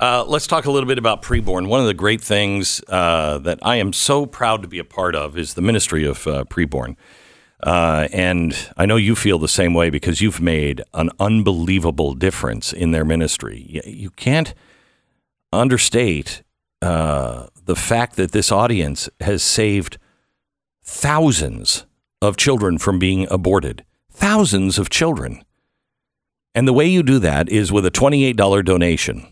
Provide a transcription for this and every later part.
Uh, let's talk a little bit about preborn. One of the great things uh, that I am so proud to be a part of is the ministry of uh, preborn. Uh, and I know you feel the same way because you've made an unbelievable difference in their ministry. You can't understate uh, the fact that this audience has saved thousands of children from being aborted. Thousands of children. And the way you do that is with a $28 donation.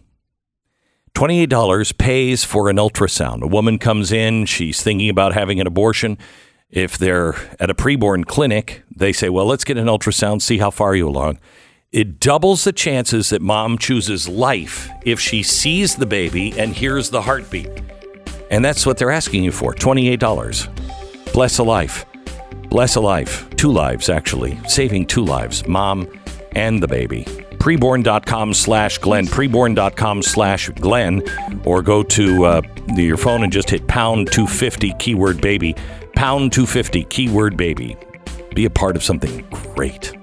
$28 pays for an ultrasound. A woman comes in, she's thinking about having an abortion. If they're at a preborn clinic, they say, Well, let's get an ultrasound, see how far you are along. It doubles the chances that mom chooses life if she sees the baby and hears the heartbeat. And that's what they're asking you for $28. Bless a life. Bless a life. Two lives, actually. Saving two lives, mom and the baby. Preborn.com slash Glenn. Preborn.com slash Glenn. Or go to uh, your phone and just hit pound 250 keyword baby. Pound 250 keyword baby. Be a part of something great.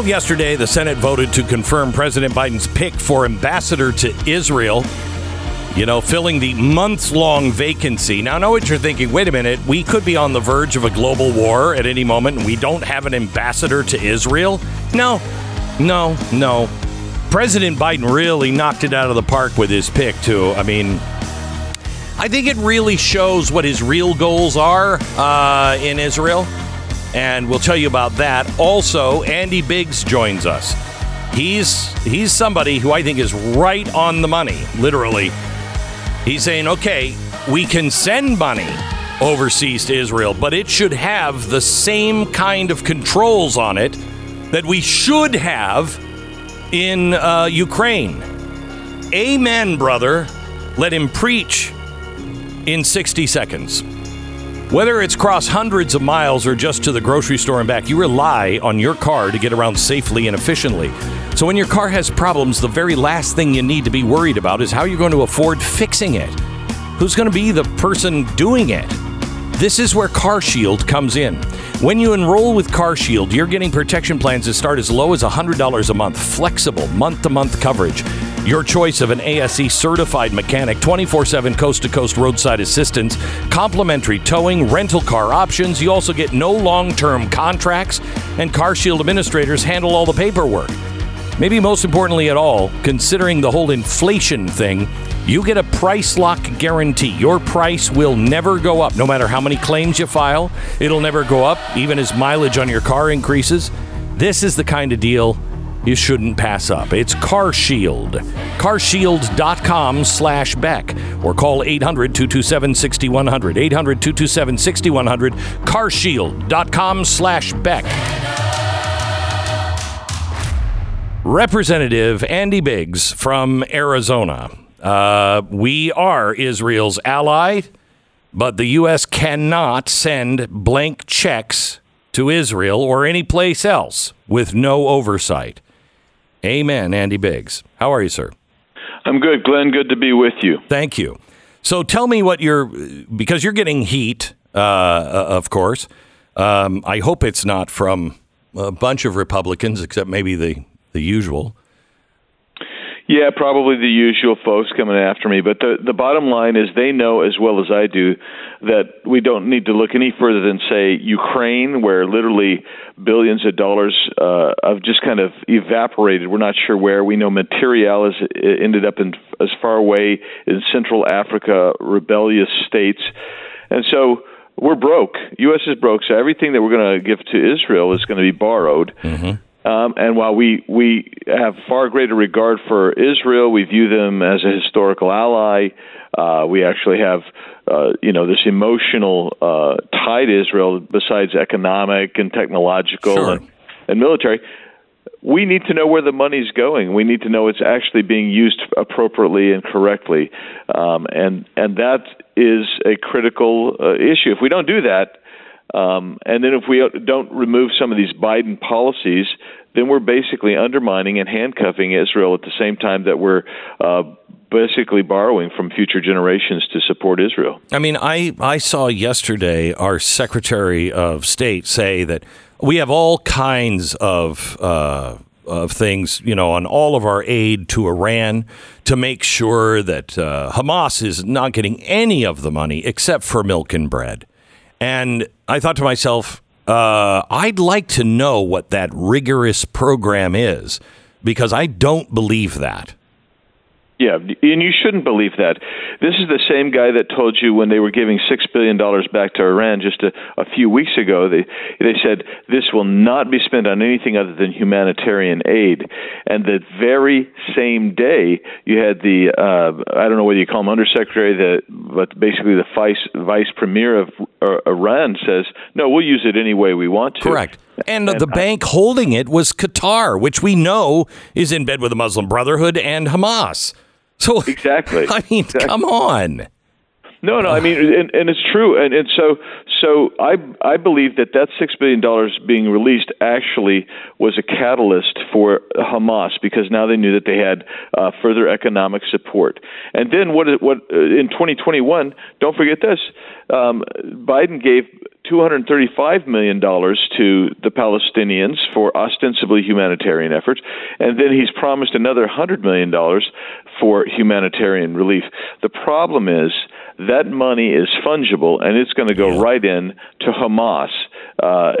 Well, yesterday, the Senate voted to confirm President Biden's pick for ambassador to Israel. You know, filling the months long vacancy. Now, I know what you're thinking. Wait a minute. We could be on the verge of a global war at any moment, and we don't have an ambassador to Israel? No, no, no. President Biden really knocked it out of the park with his pick, too. I mean, I think it really shows what his real goals are uh, in Israel and we'll tell you about that. Also, Andy Biggs joins us. He's he's somebody who I think is right on the money, literally. He's saying, "Okay, we can send money overseas to Israel, but it should have the same kind of controls on it that we should have in uh, Ukraine." Amen, brother. Let him preach in 60 seconds. Whether it's cross hundreds of miles or just to the grocery store and back, you rely on your car to get around safely and efficiently. So when your car has problems, the very last thing you need to be worried about is how you're going to afford fixing it. Who's going to be the person doing it? This is where CarShield comes in. When you enroll with CarShield, you're getting protection plans that start as low as $100 a month, flexible month to month coverage. Your choice of an ASE certified mechanic, 24 7 coast to coast roadside assistance, complimentary towing, rental car options. You also get no long term contracts, and CarShield administrators handle all the paperwork. Maybe most importantly at all, considering the whole inflation thing, you get a price lock guarantee. Your price will never go up, no matter how many claims you file. It'll never go up, even as mileage on your car increases. This is the kind of deal you shouldn't pass up. It's CarShield. CarShield.com slash Beck or call 800 227 6100. 800 227 6100. CarShield.com slash Beck. Representative Andy Biggs from Arizona. Uh, we are Israel's ally, but the U.S. cannot send blank checks to Israel or any place else with no oversight. Amen, Andy Biggs. How are you, sir? I'm good, Glenn. Good to be with you. Thank you. So tell me what you're, because you're getting heat, uh, of course. Um, I hope it's not from a bunch of Republicans, except maybe the the usual. Yeah, probably the usual folks coming after me. But the the bottom line is they know as well as I do that we don't need to look any further than say Ukraine, where literally billions of dollars uh, have just kind of evaporated. We're not sure where. We know material has ended up in as far away in Central Africa, rebellious states, and so we're broke. U.S. is broke, so everything that we're going to give to Israel is going to be borrowed. Mm-hmm. Um, and while we, we have far greater regard for Israel, we view them as a historical ally. Uh, we actually have, uh, you know, this emotional uh, tie to Israel besides economic and technological sure. and, and military. We need to know where the money's going. We need to know it's actually being used appropriately and correctly, um, and and that is a critical uh, issue. If we don't do that, um, and then if we don't remove some of these Biden policies, then we're basically undermining and handcuffing Israel at the same time that we're uh, basically borrowing from future generations to support Israel. I mean, I, I saw yesterday our Secretary of State say that we have all kinds of. Uh, of things, you know, on all of our aid to Iran to make sure that uh, Hamas is not getting any of the money except for milk and bread. And I thought to myself, uh, I'd like to know what that rigorous program is because I don't believe that. Yeah, and you shouldn't believe that. This is the same guy that told you when they were giving six billion dollars back to Iran just a, a few weeks ago. They they said this will not be spent on anything other than humanitarian aid. And the very same day, you had the uh, I don't know whether you call him undersecretary, the but basically the vice vice premier of Iran says no, we'll use it any way we want to. Correct. And, and the I, bank holding it was Qatar, which we know is in bed with the Muslim Brotherhood and Hamas. So exactly. I mean, exactly. come on. No, no. I mean, and, and it's true, and, and so so I I believe that that six billion dollars being released actually was a catalyst for Hamas because now they knew that they had uh, further economic support. And then what what uh, in 2021? Don't forget this: um, Biden gave 235 million dollars to the Palestinians for ostensibly humanitarian efforts, and then he's promised another 100 million dollars for humanitarian relief. The problem is that money is fungible and it's going to go yeah. right in to Hamas. Uh,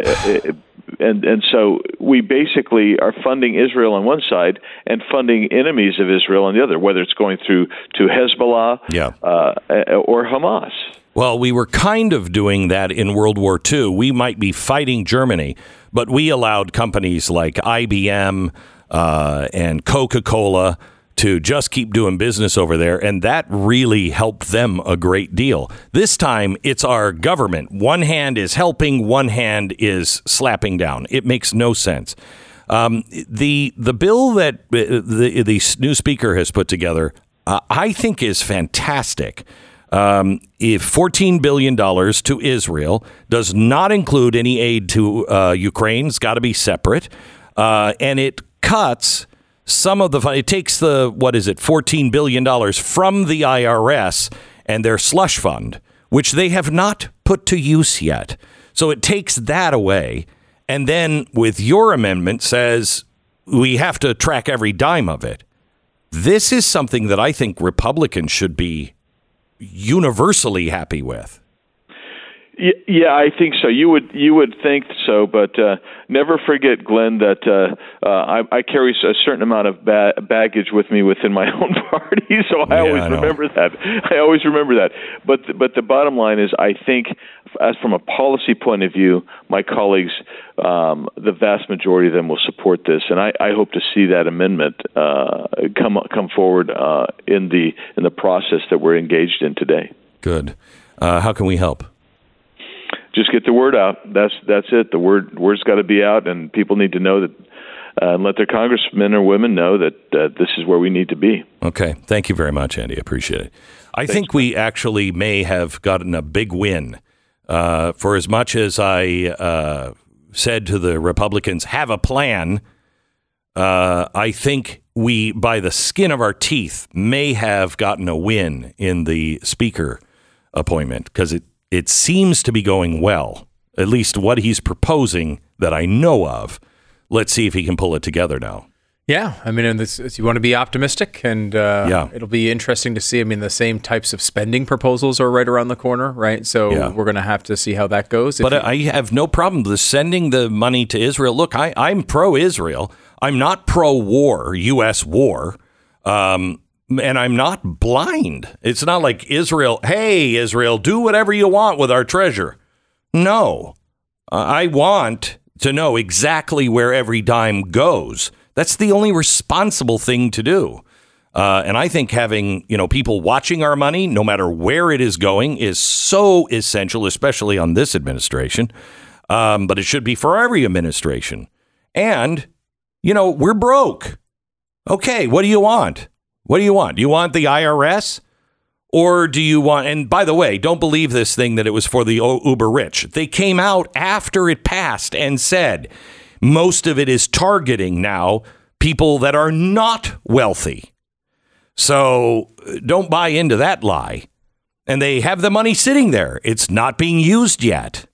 and and so we basically are funding Israel on one side and funding enemies of Israel on the other, whether it's going through to Hezbollah yeah. uh, or Hamas. Well, we were kind of doing that in World War II. We might be fighting Germany, but we allowed companies like IBM uh, and Coca Cola to just keep doing business over there. And that really helped them a great deal. This time, it's our government. One hand is helping, one hand is slapping down. It makes no sense. Um, the the bill that uh, the, the new speaker has put together, uh, I think, is fantastic. Um, if $14 billion to Israel does not include any aid to uh, Ukraine, it's got to be separate. Uh, and it cuts some of the it takes the what is it 14 billion dollars from the IRS and their slush fund which they have not put to use yet. So it takes that away. And then with your amendment says we have to track every dime of it. This is something that I think Republicans should be universally happy with yeah, I think so. You would you would think so, but uh, never forget, Glenn, that uh, uh, I, I carry a certain amount of ba- baggage with me within my own party, so I yeah, always I remember that. I always remember that. But but the bottom line is, I think, as from a policy point of view, my colleagues, um, the vast majority of them will support this, and I, I hope to see that amendment uh, come come forward uh, in the in the process that we're engaged in today. Good. Uh, how can we help? Just get the word out. That's that's it. The word word's got to be out, and people need to know that. Uh, and let their congressmen or women know that uh, this is where we need to be. Okay. Thank you very much, Andy. Appreciate it. I Thanks. think we actually may have gotten a big win. Uh, for as much as I uh, said to the Republicans, have a plan, uh, I think we, by the skin of our teeth, may have gotten a win in the speaker appointment because it it seems to be going well. At least what he's proposing, that I know of. Let's see if he can pull it together now. Yeah, I mean, and this, you want to be optimistic, and uh, Yeah. it'll be interesting to see. I mean, the same types of spending proposals are right around the corner, right? So Yeah. we're going to have to see how that goes. But you- I have no problem with sending the money to Israel. Look, I, I'm pro Israel. I'm not pro war, U.S. war. Um, and I'm not blind. It's not like Israel, hey, Israel, do whatever you want with our treasure. No. I want to know exactly where every dime goes. That's the only responsible thing to do. Uh, and I think having you know people watching our money, no matter where it is going, is so essential, especially on this administration. Um, but it should be for every administration. And you know we're broke. Okay, what do you want? What do you want? Do you want the IRS? Or do you want, and by the way, don't believe this thing that it was for the uber rich. They came out after it passed and said most of it is targeting now people that are not wealthy. So don't buy into that lie. And they have the money sitting there, it's not being used yet.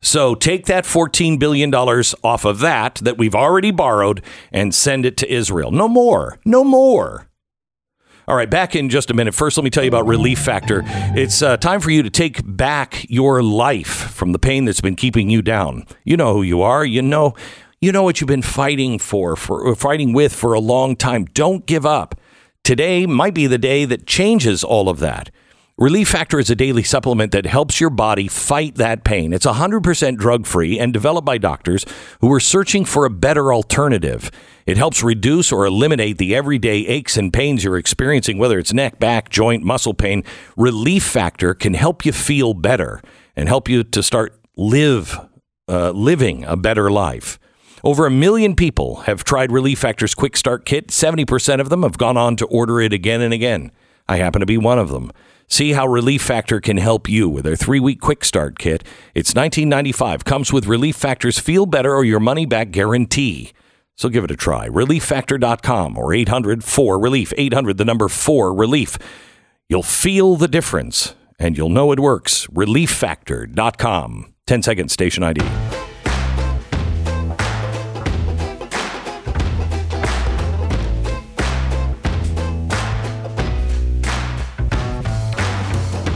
So take that $14 billion off of that that we've already borrowed and send it to Israel. No more. No more. All right, back in just a minute. First, let me tell you about Relief Factor. It's uh, time for you to take back your life from the pain that's been keeping you down. You know who you are. You know, you know what you've been fighting for, for fighting with for a long time. Don't give up. Today might be the day that changes all of that. Relief Factor is a daily supplement that helps your body fight that pain. It's 100% drug free and developed by doctors who are searching for a better alternative. It helps reduce or eliminate the everyday aches and pains you're experiencing, whether it's neck, back, joint, muscle pain. Relief Factor can help you feel better and help you to start live uh, living a better life. Over a million people have tried Relief Factor's Quick Start Kit. 70% of them have gone on to order it again and again. I happen to be one of them. See how Relief Factor can help you with their three week quick start kit. It's $19.95. Comes with Relief Factor's Feel Better or Your Money Back guarantee. So give it a try. ReliefFactor.com or 800 4 Relief. 800 the number 4 Relief. You'll feel the difference and you'll know it works. ReliefFactor.com. 10 seconds, station ID.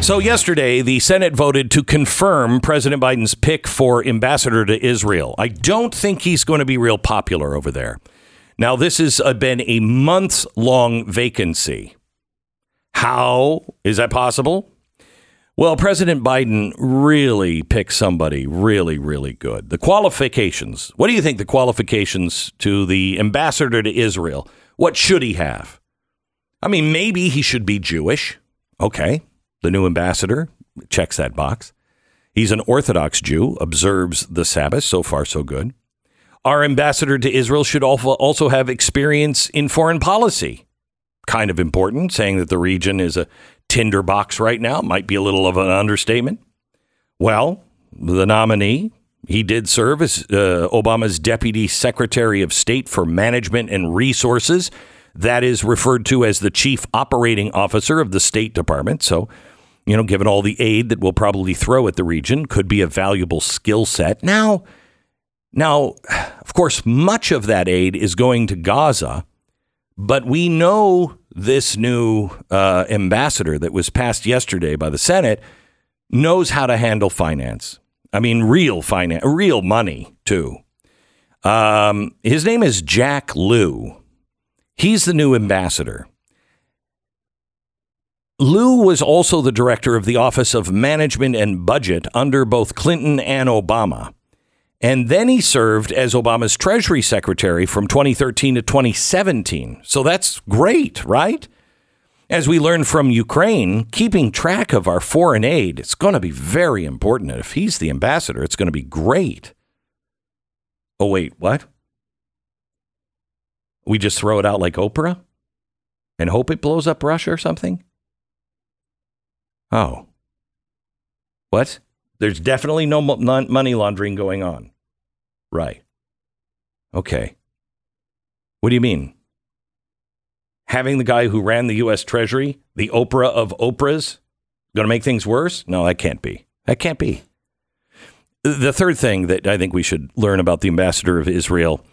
So, yesterday, the Senate voted to confirm President Biden's pick for ambassador to Israel. I don't think he's going to be real popular over there. Now, this has uh, been a months long vacancy. How is that possible? Well, President Biden really picked somebody really, really good. The qualifications. What do you think the qualifications to the ambassador to Israel? What should he have? I mean, maybe he should be Jewish. Okay. The new ambassador checks that box. He's an Orthodox Jew, observes the Sabbath. So far, so good. Our ambassador to Israel should also have experience in foreign policy. Kind of important, saying that the region is a tinderbox right now might be a little of an understatement. Well, the nominee, he did serve as uh, Obama's deputy secretary of state for management and resources. That is referred to as the chief operating officer of the State Department. So, you know, given all the aid that we'll probably throw at the region, could be a valuable skill set. Now, now, of course, much of that aid is going to Gaza, but we know this new uh, ambassador that was passed yesterday by the Senate knows how to handle finance. I mean, real finance, real money too. Um, his name is Jack Lew. He's the new ambassador. Lew was also the director of the Office of Management and Budget under both Clinton and Obama. And then he served as Obama's Treasury Secretary from 2013 to 2017. So that's great, right? As we learned from Ukraine, keeping track of our foreign aid, it's going to be very important. And if he's the ambassador, it's going to be great. Oh, wait, what? We just throw it out like Oprah and hope it blows up Russia or something? Oh. What? There's definitely no money laundering going on. Right. Okay. What do you mean? Having the guy who ran the U.S. Treasury, the Oprah of Oprahs, going to make things worse? No, that can't be. That can't be. the third thing that I think we should learn about the ambassador of Israel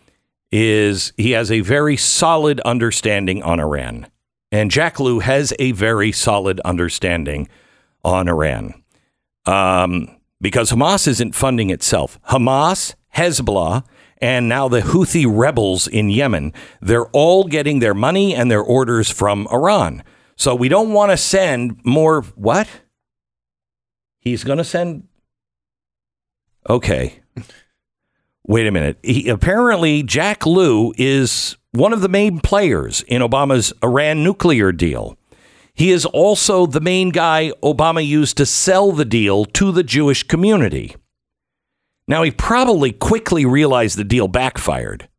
is he has a very solid understanding on Iran. And Jack Lew has a very solid understanding on Iran. Um, because Hamas isn't funding itself. Hamas, Hezbollah, and now the Houthi rebels in Yemen, they're all getting their money and their orders from Iran. So we don't want to send more. What? He's going to send. Okay. Wait a minute. He, apparently, Jack Lew is one of the main players in Obama's Iran nuclear deal. He is also the main guy Obama used to sell the deal to the Jewish community. Now, he probably quickly realized the deal backfired.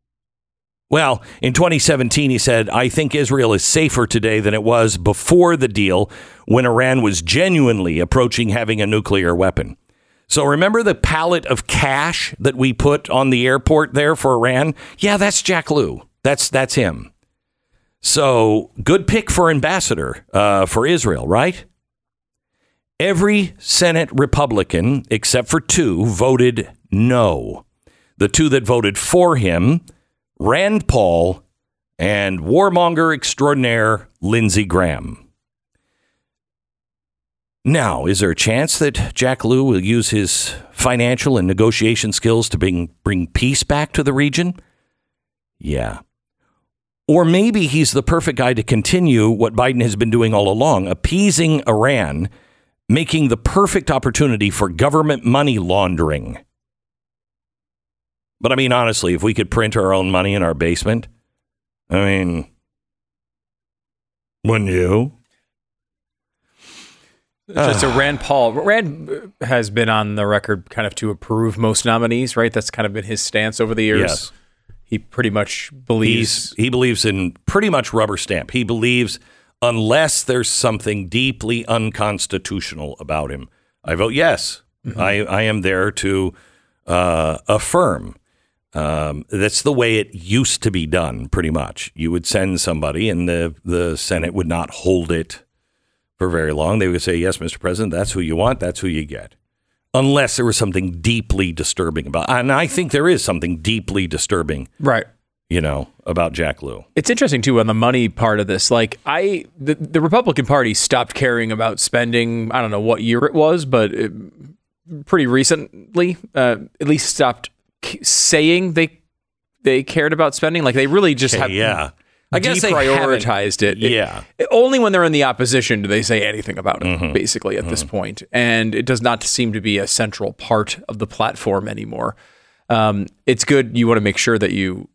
Well, in 2017, he said, I think Israel is safer today than it was before the deal when Iran was genuinely approaching having a nuclear weapon. So remember the pallet of cash that we put on the airport there for Iran? Yeah, that's Jack Lew. That's, that's him. So good pick for ambassador uh, for Israel, right? Every Senate Republican, except for two, voted no. The two that voted for him, Rand Paul and warmonger extraordinaire Lindsey Graham. Now, is there a chance that Jack Lew will use his financial and negotiation skills to bring, bring peace back to the region? Yeah. Or maybe he's the perfect guy to continue what Biden has been doing all along, appeasing Iran, making the perfect opportunity for government money laundering. But I mean, honestly, if we could print our own money in our basement, I mean, wouldn't you? Just a Rand Paul. Rand has been on the record kind of to approve most nominees, right? That's kind of been his stance over the years. Yes. He pretty much believes He's, he believes in pretty much rubber stamp. He believes unless there's something deeply unconstitutional about him, I vote yes. I, I am there to uh, affirm. Um, that's the way it used to be done, pretty much. You would send somebody, and the, the Senate would not hold it for very long. They would say, Yes, Mr. President, that's who you want, that's who you get. Unless there was something deeply disturbing about And I think there is something deeply disturbing, right. you know, about Jack Lew. It's interesting too on the money part of this. Like I, the, the Republican Party stopped caring about spending. I don't know what year it was, but it, pretty recently, uh, at least stopped k- saying they they cared about spending. Like they really just have yeah. I guess they deprioritized it. It- Yeah. it- only when they're in the opposition do they say anything about it. Mm-hmm. Basically, at this point, and it does not seem to be a central part of the platform anymore. Um, it's good. You want to make sure that you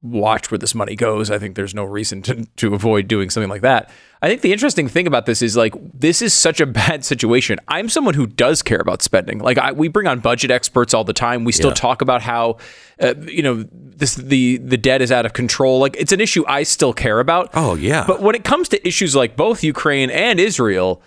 watch where this money goes. I think there's no reason to to avoid doing something like that. I think the interesting thing about this is like this is such a bad situation. I'm someone who does care about spending. Like I, we bring on budget experts all the time. We still Yeah. talk about how uh, you know this the the debt is out of control. Like it's an issue I still care about. Oh, yeah. But when it comes to issues like both Ukraine and Israel,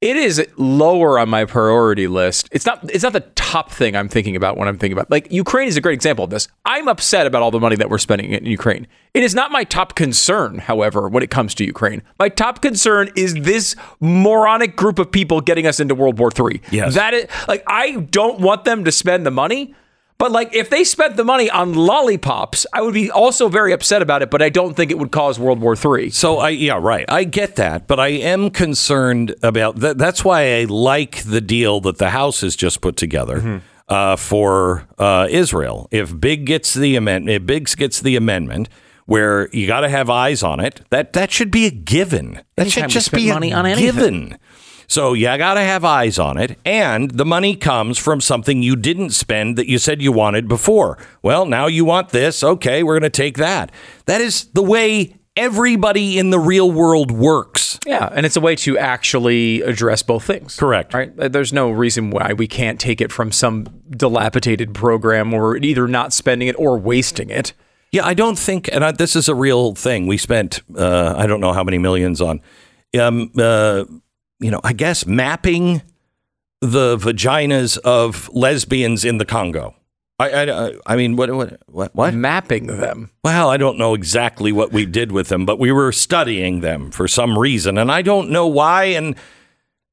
it is lower on my priority list. It's not it's not the top thing I'm thinking about when I'm thinking about like Ukraine is a great example of this. I'm upset about all the money that we're spending in Ukraine. It is not my top concern, however, when it comes to Ukraine. My top concern is this moronic group of people getting us into World War III. Yes. That is like I don't want them to spend the money. But like if they spent the money on lollipops, I would be also very upset about it, but I don't think it would cause World War III. So I yeah right I get that, but I am concerned about that. That's why I like the deal that the House has just put together uh, for uh, Israel. If Big gets the amendment, if Biggs gets the amendment. Where you got to have eyes on it. That that should be a given. That Anytime should just spend be a money on anything. given. So you got to have eyes on it, and the money comes from something you didn't spend that you said you wanted before. Well, now you want this. Okay, we're going to take that. That is the way everybody in the real world works. Yeah, and it's a way to actually address both things. Correct. Right? Uh, There's no reason why we can't take it from some dilapidated program or either not spending it or wasting it. Yeah, I don't think, and I, this is a real thing. We spent, uh, I don't know how many millions on, um, uh, you know, I guess mapping the vaginas of lesbians in the Congo. I, I, I mean, what, what, what, what? Mapping them. Well, I don't know exactly what we did with them, but we were studying them for some reason, and I don't know why. And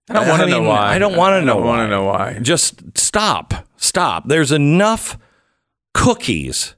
I don't want to know why. I don't want to know. want to know why. Just stop. Stop. There's enough cookies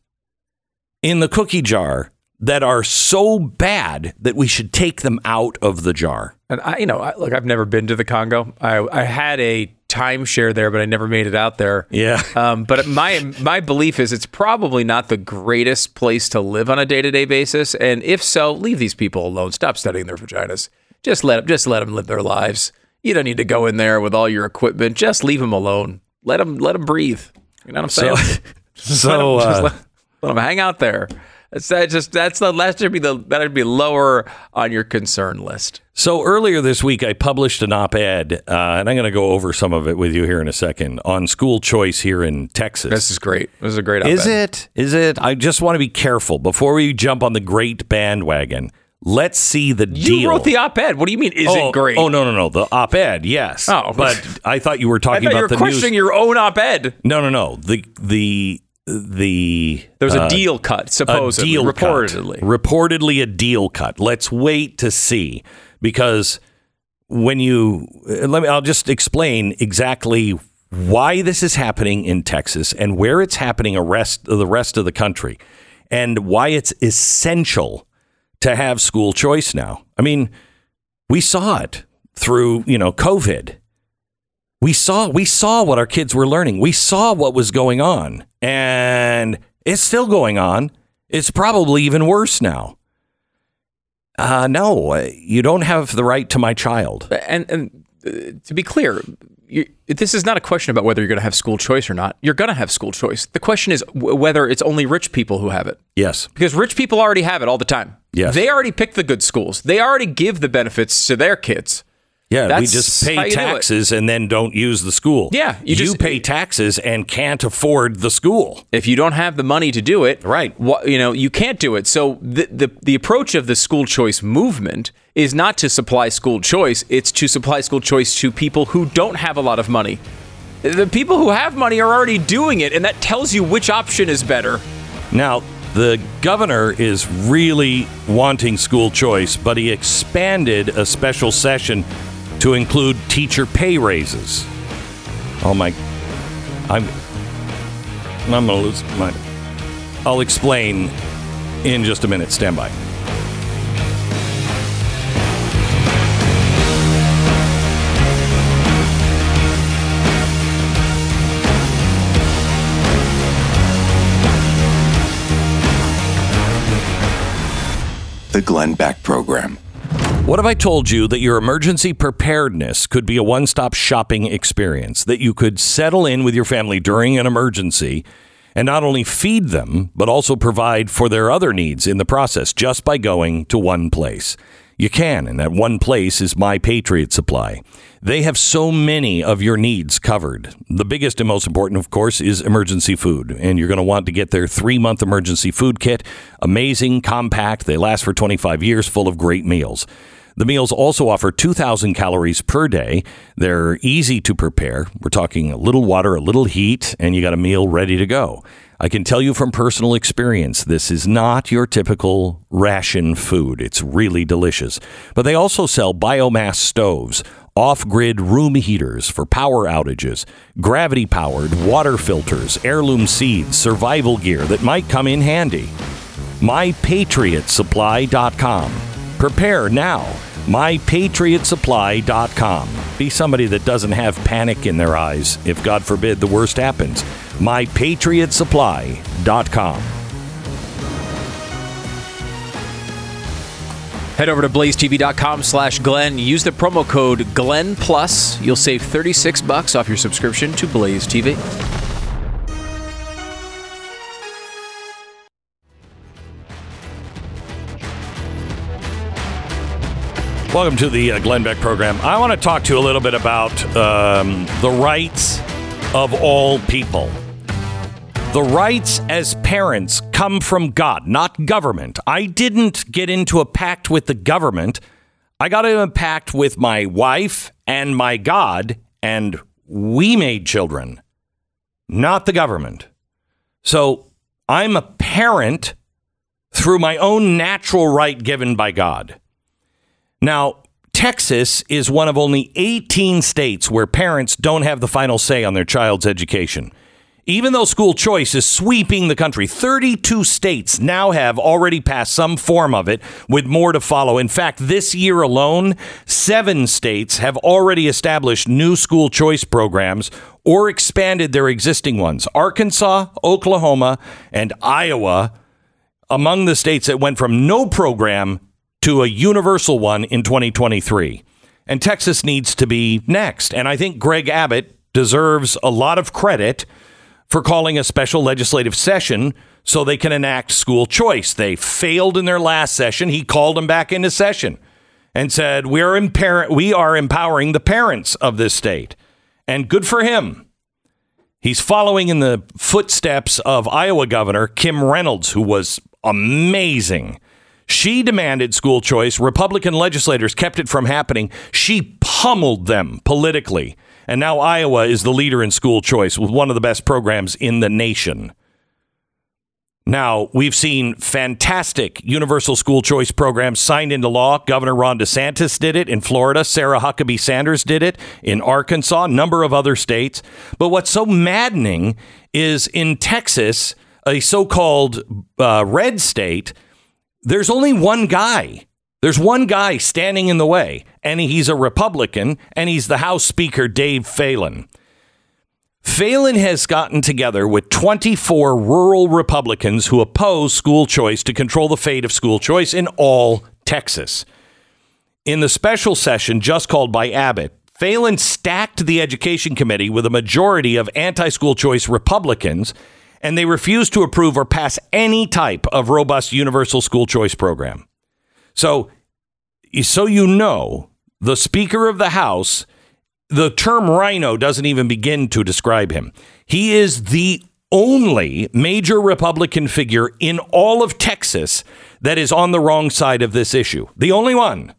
in the cookie jar that are so bad that we should take them out of the jar. And I, you know, I, look, I've never been to the Congo. I, I had a timeshare there, but I never made it out there. Yeah. Um, but my my belief is it's probably not the greatest place to live on a day to day basis. And if so, leave these people alone. Stop studying their vaginas. Just let them, just let them live their lives. You don't need to go in there with all your equipment. Just leave them alone. Let them let them breathe. You know what I'm saying? so let, 'em- just uh, let, them hang out there. That just that's the that should be the that should be lower on your concern list. So earlier this week, I published an op-ed, uh, and I'm going to go over some of it with you here in a second on school choice here in Texas. This is great. This is a great. Is op-ed. it? Is it? I just want to be careful before we jump on the great bandwagon. Let's see the You deal. wrote the op-ed. What do you mean? Is oh, it great? Oh no, no, no. The op-ed, yes. Oh. but I thought you were talking thought you about were the questioning news. your own op-ed. No, no, no. The the the There was a uh, deal cut, a supposedly, deal reportedly. cut. reportedly a deal cut. Let's wait to see because when you uh, let me, I'll just explain exactly why this is happening in Texas and where it's happening a rest the rest of the country, and why it's essential to have school choice now. I mean, we saw it through you know COVID. We saw we saw what our kids were learning. We saw what was going on, and it's still going on. It's probably even worse now. Uh, no, uh, you don't have the right to my child. and and uh, to be clear, you, this is not a question about whether you're going to have school choice or not. You're going to have school choice. The question is w- whether it's only rich people who have it. Yes. Because rich people already have it all the time. Yes. They already pick the good schools. They already give the benefits to their kids. Yeah, we just pay you do it. taxes and then don't use the school. Yeah, you you, just- pay taxes and can't afford the school. If you don't have the money to do it, Right. wha- you know, you can't do it. So the, the the approach of the school choice movement is not to supply school choice; it's to supply school choice to people who don't have a lot of money. The people who have money are already doing it, and that tells you which option is better. Now, the governor is really wanting school choice, but he expanded a special session to include teacher pay raises. Oh my I'm I'm gonna lose my I'll explain in just a minute. Stand by. The Glenn Beck Program. What if I told you that your emergency preparedness could be a one stop shopping experience? That you could settle in with your family during an emergency and not only feed them, but also provide for their other needs in the process just by going to one place? You can, and that one place is My Patriot Supply. They have so many of your needs covered. The biggest and most important, of course, is emergency food. And you're going to want to get their three month emergency food kit. Amazing, compact. They last for 25 years, full of great meals. The meals also offer 2,000 calories per day. They're easy to prepare. We're talking a little water, a little heat, and you got a meal ready to go. I can tell you from personal experience, this is not your typical ration food. It's really delicious. But they also sell biomass stoves, off grid room heaters for power outages, gravity powered water filters, heirloom seeds, survival gear that might come in handy. MyPatriotSupply.com. Prepare now. MyPatriotSupply.com. Be somebody that doesn't have panic in their eyes if, God forbid, the worst happens. MyPatriotSupply.com. Head over to blazetv.com slash Glenn. Use the promo code Glenn Plus. You'll save 36 bucks off your subscription to Blaze TV. Welcome to the uh, Glenn Beck program. I want to talk to you a little bit about um, the rights of all people. The rights as parents come from God, not government. I didn't get into a pact with the government. I got into a pact with my wife and my God, and we made children, not the government. So I'm a parent through my own natural right given by God. Now, Texas is one of only 18 states where parents don't have the final say on their child's education. Even though school choice is sweeping the country, 32 states now have already passed some form of it, with more to follow. In fact, this year alone, seven states have already established new school choice programs or expanded their existing ones. Arkansas, Oklahoma, and Iowa among the states that went from no program to a universal one in 2023. And Texas needs to be next. And I think Greg Abbott deserves a lot of credit for calling a special legislative session so they can enact school choice. They failed in their last session. He called them back into session and said, "We are imparent, we are empowering the parents of this state." And good for him. He's following in the footsteps of Iowa Governor Kim Reynolds, who was amazing. She demanded school choice. Republican legislators kept it from happening. She pummeled them politically. And now Iowa is the leader in school choice with one of the best programs in the nation. Now, we've seen fantastic universal school choice programs signed into law. Governor Ron DeSantis did it in Florida. Sarah Huckabee Sanders did it in Arkansas, a number of other states. But what's so maddening is in Texas, a so called uh, red state, there's only one guy. There's one guy standing in the way, and he's a Republican, and he's the House Speaker, Dade Phelan. Phelan has gotten together with 24 rural Republicans who oppose school choice to control the fate of school choice in all Texas. In the special session just called by Abbott, Phelan stacked the Education Committee with a majority of anti school choice Republicans, and they refuse to approve or pass any type of robust universal school choice program. So, so you know, the Speaker of the House the term rhino doesn't even begin to describe him. He is the only major Republican figure in all of Texas that is on the wrong side of this issue. The only one.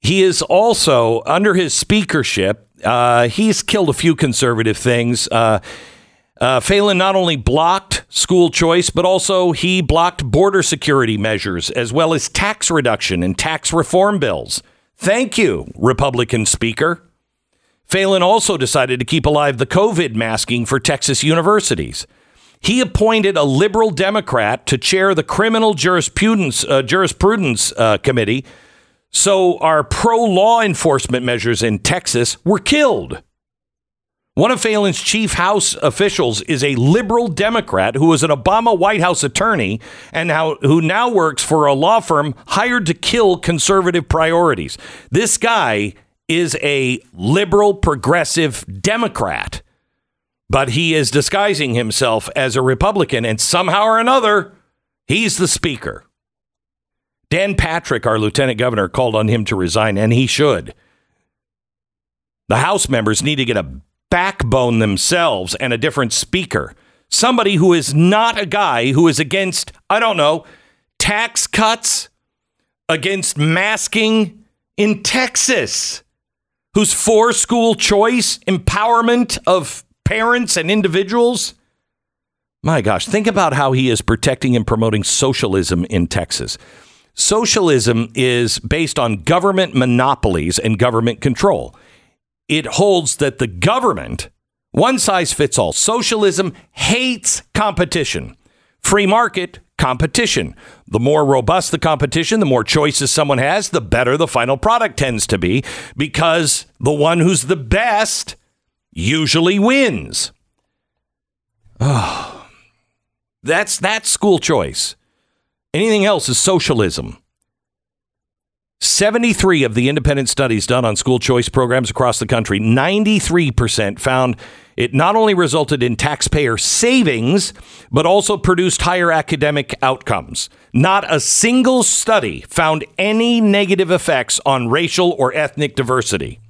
He is also, under his speakership, uh, he's killed a few conservative things. Uh, uh, Phelan not only blocked school choice, but also he blocked border security measures as well as tax reduction and tax reform bills. Thank you, Republican Speaker. Phelan also decided to keep alive the COVID masking for Texas universities. He appointed a liberal Democrat to chair the Criminal Jurisprudence, uh, Jurisprudence uh, Committee, so our pro law enforcement measures in Texas were killed. One of Phelan's chief House officials is a liberal Democrat who was an Obama White House attorney and who now works for a law firm hired to kill conservative priorities. This guy is a liberal progressive Democrat, but he is disguising himself as a Republican, and somehow or another, he's the speaker. Dan Patrick, our lieutenant governor, called on him to resign, and he should. The House members need to get a backbone themselves and a different speaker. Somebody who is not a guy who is against, I don't know, tax cuts, against masking in Texas, who's for school choice, empowerment of parents and individuals. My gosh, think about how he is protecting and promoting socialism in Texas. Socialism is based on government monopolies and government control it holds that the government, one size fits all, socialism hates competition. Free market, competition. The more robust the competition, the more choices someone has, the better the final product tends to be because the one who's the best usually wins. Oh, that's that's school choice. Anything else is socialism. 73 of the independent studies done on school choice programs across the country, 93% found it not only resulted in taxpayer savings, but also produced higher academic outcomes. Not a single study found any negative effects on racial or ethnic diversity.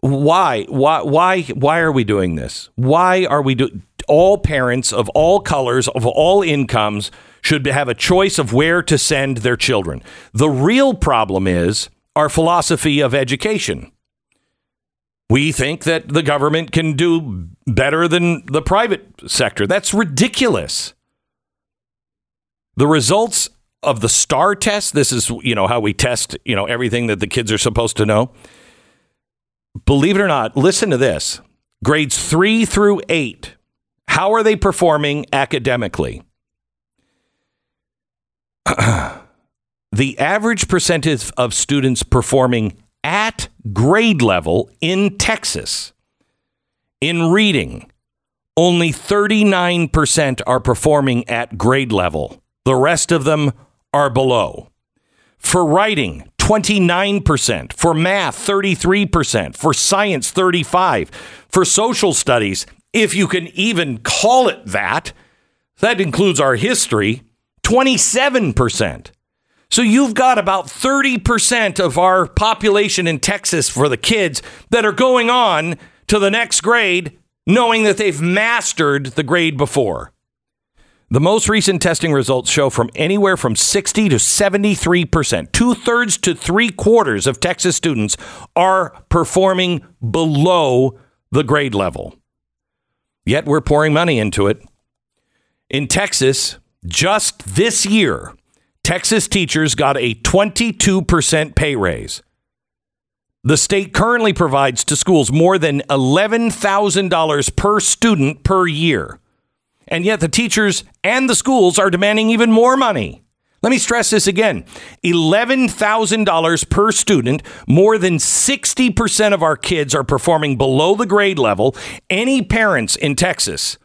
Why? Why? Why? Why are we doing this? Why are we do? All parents of all colors, of all incomes, should have a choice of where to send their children. The real problem is our philosophy of education. We think that the government can do better than the private sector. That's ridiculous. The results of the STAAR test, this is, you know, how we test, you know, everything that the kids are supposed to know. Believe it or not, listen to this. Grades 3 through 8. How are they performing academically? the average percentage of students performing at grade level in Texas in reading, only 39% are performing at grade level. The rest of them are below. For writing, 29%. For math, 33%. For science, 35. For social studies, if you can even call it that, that includes our history, 27%. So you've got about 30% of our population in Texas for the kids that are going on to the next grade knowing that they've mastered the grade before. The most recent testing results show from anywhere from 60 to 73%, two thirds to three quarters of Texas students are performing below the grade level. Yet we're pouring money into it. In Texas, just this year, Texas teachers got a 22% pay raise. The state currently provides to schools more than $11,000 per student per year. And yet the teachers and the schools are demanding even more money. Let me stress this again $11,000 per student. More than 60% of our kids are performing below the grade level. Any parents in Texas,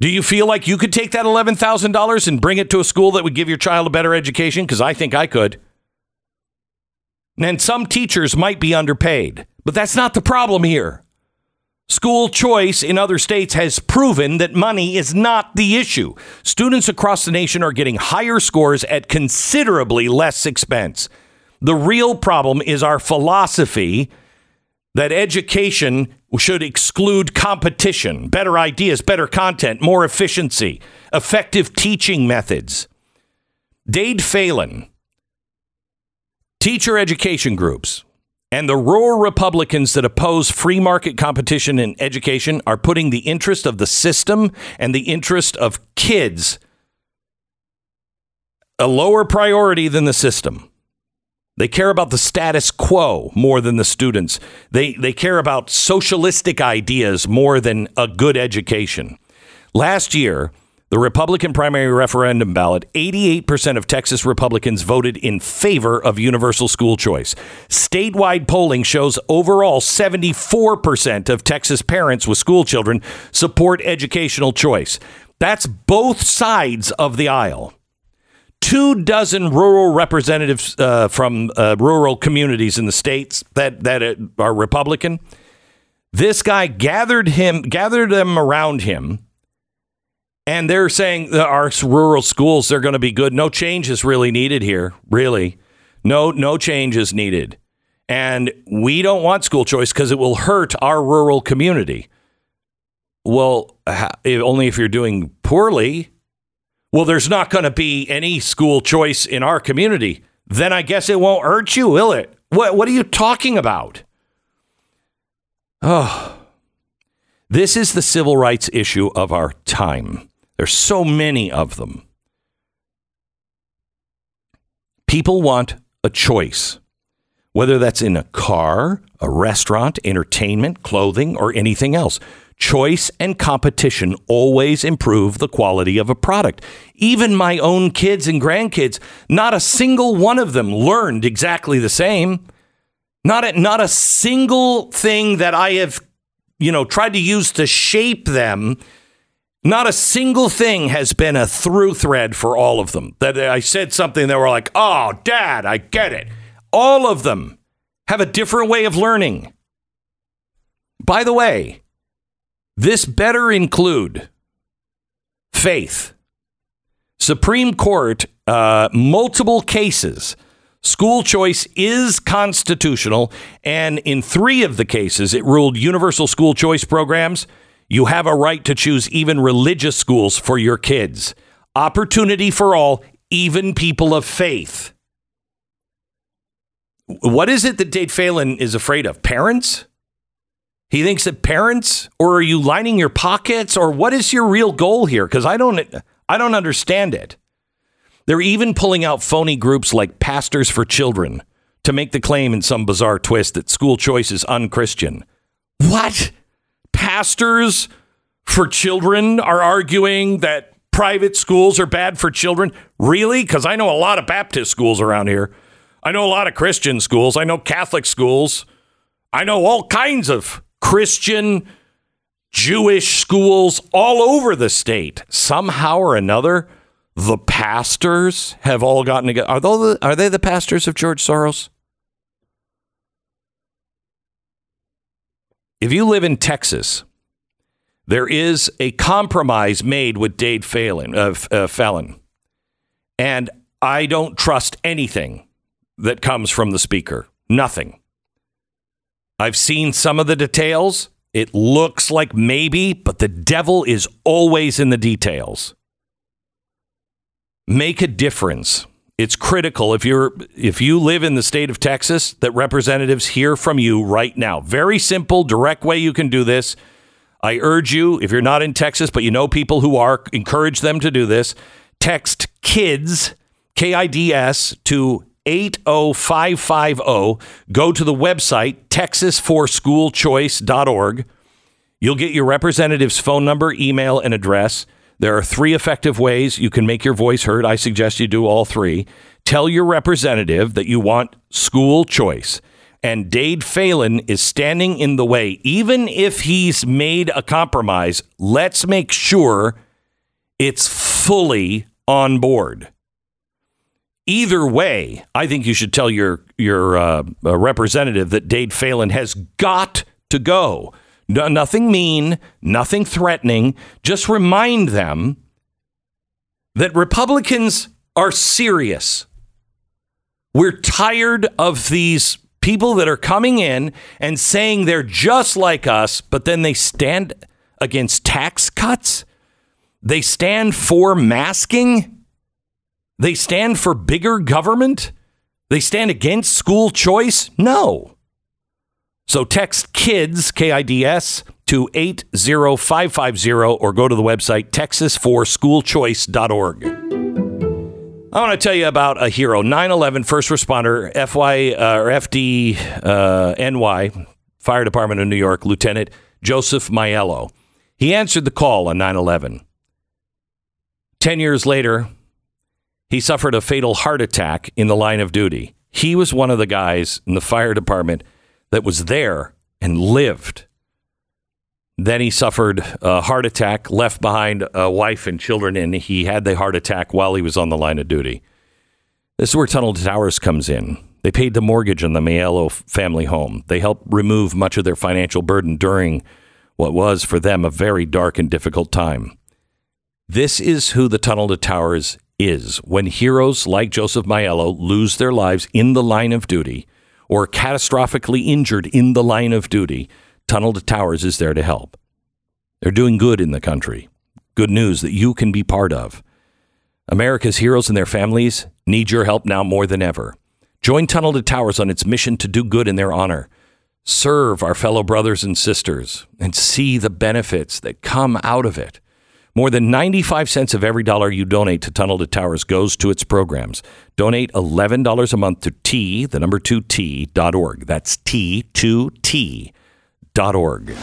do you feel like you could take that $11,000 and bring it to a school that would give your child a better education? Because I think I could. And some teachers might be underpaid, but that's not the problem here. School choice in other states has proven that money is not the issue. Students across the nation are getting higher scores at considerably less expense. The real problem is our philosophy that education should exclude competition, better ideas, better content, more efficiency, effective teaching methods. Dade Phelan, teacher education groups, and the rural Republicans that oppose free market competition in education are putting the interest of the system and the interest of kids a lower priority than the system. They care about the status quo more than the students. They, they care about socialistic ideas more than a good education. Last year, the Republican primary referendum ballot, 88% of Texas Republicans voted in favor of universal school choice. Statewide polling shows overall 74% of Texas parents with school children support educational choice. That's both sides of the aisle. Two dozen rural representatives uh, from uh, rural communities in the states that, that are Republican. This guy gathered him, gathered them around him and they're saying that our rural schools they're going to be good. No change is really needed here, really. No, no change is needed. And we don't want school choice because it will hurt our rural community. Well, only if you're doing poorly. Well, there's not going to be any school choice in our community. Then I guess it won't hurt you, will it? What, what are you talking about? Oh, this is the civil rights issue of our time. There's so many of them. People want a choice, whether that's in a car, a restaurant, entertainment, clothing, or anything else. Choice and competition always improve the quality of a product. Even my own kids and grandkids, not a single one of them learned exactly the same. Not a, not a single thing that I have, you know, tried to use to shape them not a single thing has been a through thread for all of them. That I said something that were like, oh, dad, I get it. All of them have a different way of learning. By the way, this better include faith. Supreme Court, uh, multiple cases. School choice is constitutional, and in three of the cases, it ruled universal school choice programs you have a right to choose even religious schools for your kids. Opportunity for all, even people of faith. What is it that Dade Phelan is afraid of? Parents? He thinks that parents, or are you lining your pockets, or what is your real goal here? Because I don't, I don't understand it. They're even pulling out phony groups like Pastors for Children to make the claim in some bizarre twist that school choice is unchristian. What? Pastors for children are arguing that private schools are bad for children? Really? Because I know a lot of Baptist schools around here. I know a lot of Christian schools. I know Catholic schools. I know all kinds of Christian, Jewish schools all over the state. Somehow or another, the pastors have all gotten together. Are, the, are they the pastors of George Soros? If you live in Texas, there is a compromise made with Dade Phelan, uh, uh, Fallon. And I don't trust anything that comes from the speaker. Nothing. I've seen some of the details. It looks like maybe, but the devil is always in the details. Make a difference. It's critical if you're if you live in the state of Texas that representatives hear from you right now. Very simple, direct way you can do this. I urge you, if you're not in Texas but you know people who are, encourage them to do this. Text kids K I D S to 80550. Go to the website, texasforschoolchoice.org. You'll get your representative's phone number, email, and address. There are three effective ways you can make your voice heard. I suggest you do all three. Tell your representative that you want school choice. And Dade Phelan is standing in the way. Even if he's made a compromise, let's make sure it's fully on board. Either way, I think you should tell your your uh, uh, representative that Dade Phelan has got to go. No, nothing mean, nothing threatening. Just remind them that Republicans are serious. We're tired of these people that are coming in and saying they're just like us, but then they stand against tax cuts. They stand for masking. They stand for bigger government? They stand against school choice? No. So text KIDS, K I D S, to 80550 or go to the website texasforschoolchoice.org. I want to tell you about a hero, 9 11 first responder, FY uh, or FDNY, uh, Fire Department of New York, Lieutenant Joseph Maiello. He answered the call on 9 11. 10 years later, he suffered a fatal heart attack in the line of duty. He was one of the guys in the fire department that was there and lived. Then he suffered a heart attack, left behind a wife and children, and he had the heart attack while he was on the line of duty. This is where Tunnel to Towers comes in. They paid the mortgage on the Maiello family home. They helped remove much of their financial burden during what was for them a very dark and difficult time. This is who the Tunnel to Towers is when heroes like Joseph Maiello lose their lives in the line of duty or catastrophically injured in the line of duty. Tunnel to Towers is there to help. They're doing good in the country. Good news that you can be part of. America's heroes and their families need your help now more than ever. Join Tunnel to Towers on its mission to do good in their honor. Serve our fellow brothers and sisters and see the benefits that come out of it. More than 95 cents of every dollar you donate to Tunnel to Towers goes to its programs. Donate $11 a month to T, the number 2T, dot org. That's T2T dot org.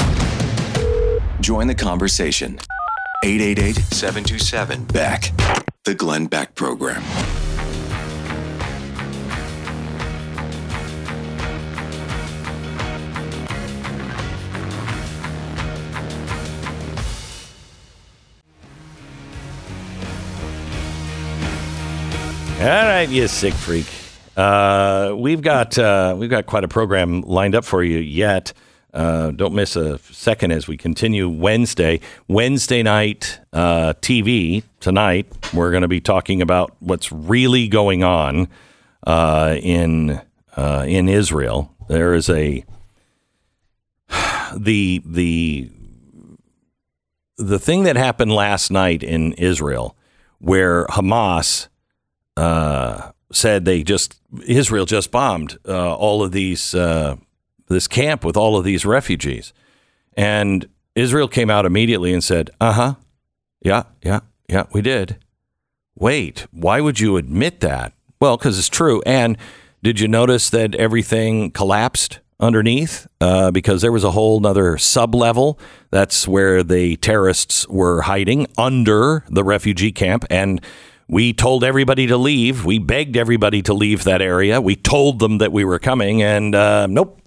Join the conversation. 888 727 Beck. The Glenn Beck Program. All right, you sick freak. Uh, we've got uh, we've got quite a program lined up for you yet. Uh, don't miss a second as we continue Wednesday. Wednesday night uh, TV tonight. We're going to be talking about what's really going on uh, in uh, in Israel. There is a the the the thing that happened last night in Israel, where Hamas uh, said they just Israel just bombed uh, all of these uh, this camp with all of these refugees, and Israel came out immediately and said, "Uh huh, yeah, yeah, yeah, we did." Wait, why would you admit that? Well, because it's true. And did you notice that everything collapsed underneath? Uh, because there was a whole other sub level. That's where the terrorists were hiding under the refugee camp. And we told everybody to leave. We begged everybody to leave that area. We told them that we were coming, and uh, nope.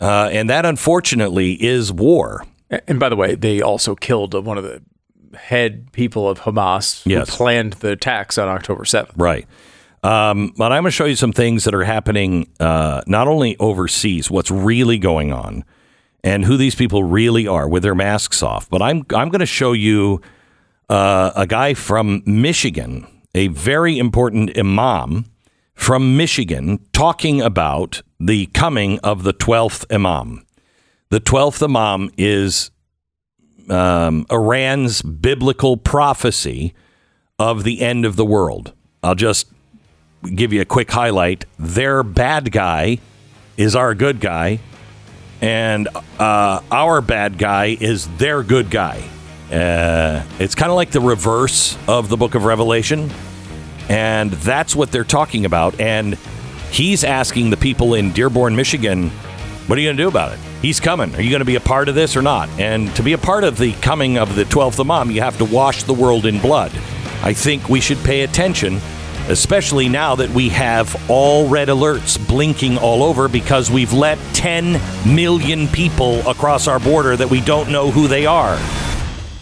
Uh, and that, unfortunately, is war. And by the way, they also killed one of the head people of Hamas Yes. who planned the attacks on October 7th. Right. Um, but I'm going to show you some things that are happening uh, not only overseas, what's really going on, and who these people really are with their masks off. But I'm I'm going to show you uh, a guy from Michigan, a very important imam from Michigan, talking about the coming of the twelfth imam. The twelfth imam is um, Iran's biblical prophecy of the end of the world. I'll just give you a quick highlight. Their bad guy is our good guy, and uh, our bad guy is their good guy. Uh, it's kind of like the reverse of the book of Revelation, and that's what they're talking about. And he's asking the people in Dearborn, Michigan, what are you going to do about it? He's coming. Are you going to be a part of this or not? And to be a part of the coming of the 12th Imam, you have to wash the world in blood. I think we should pay attention, especially now that we have all red alerts blinking all over because we've let 10 million people across our border that we don't know who they are.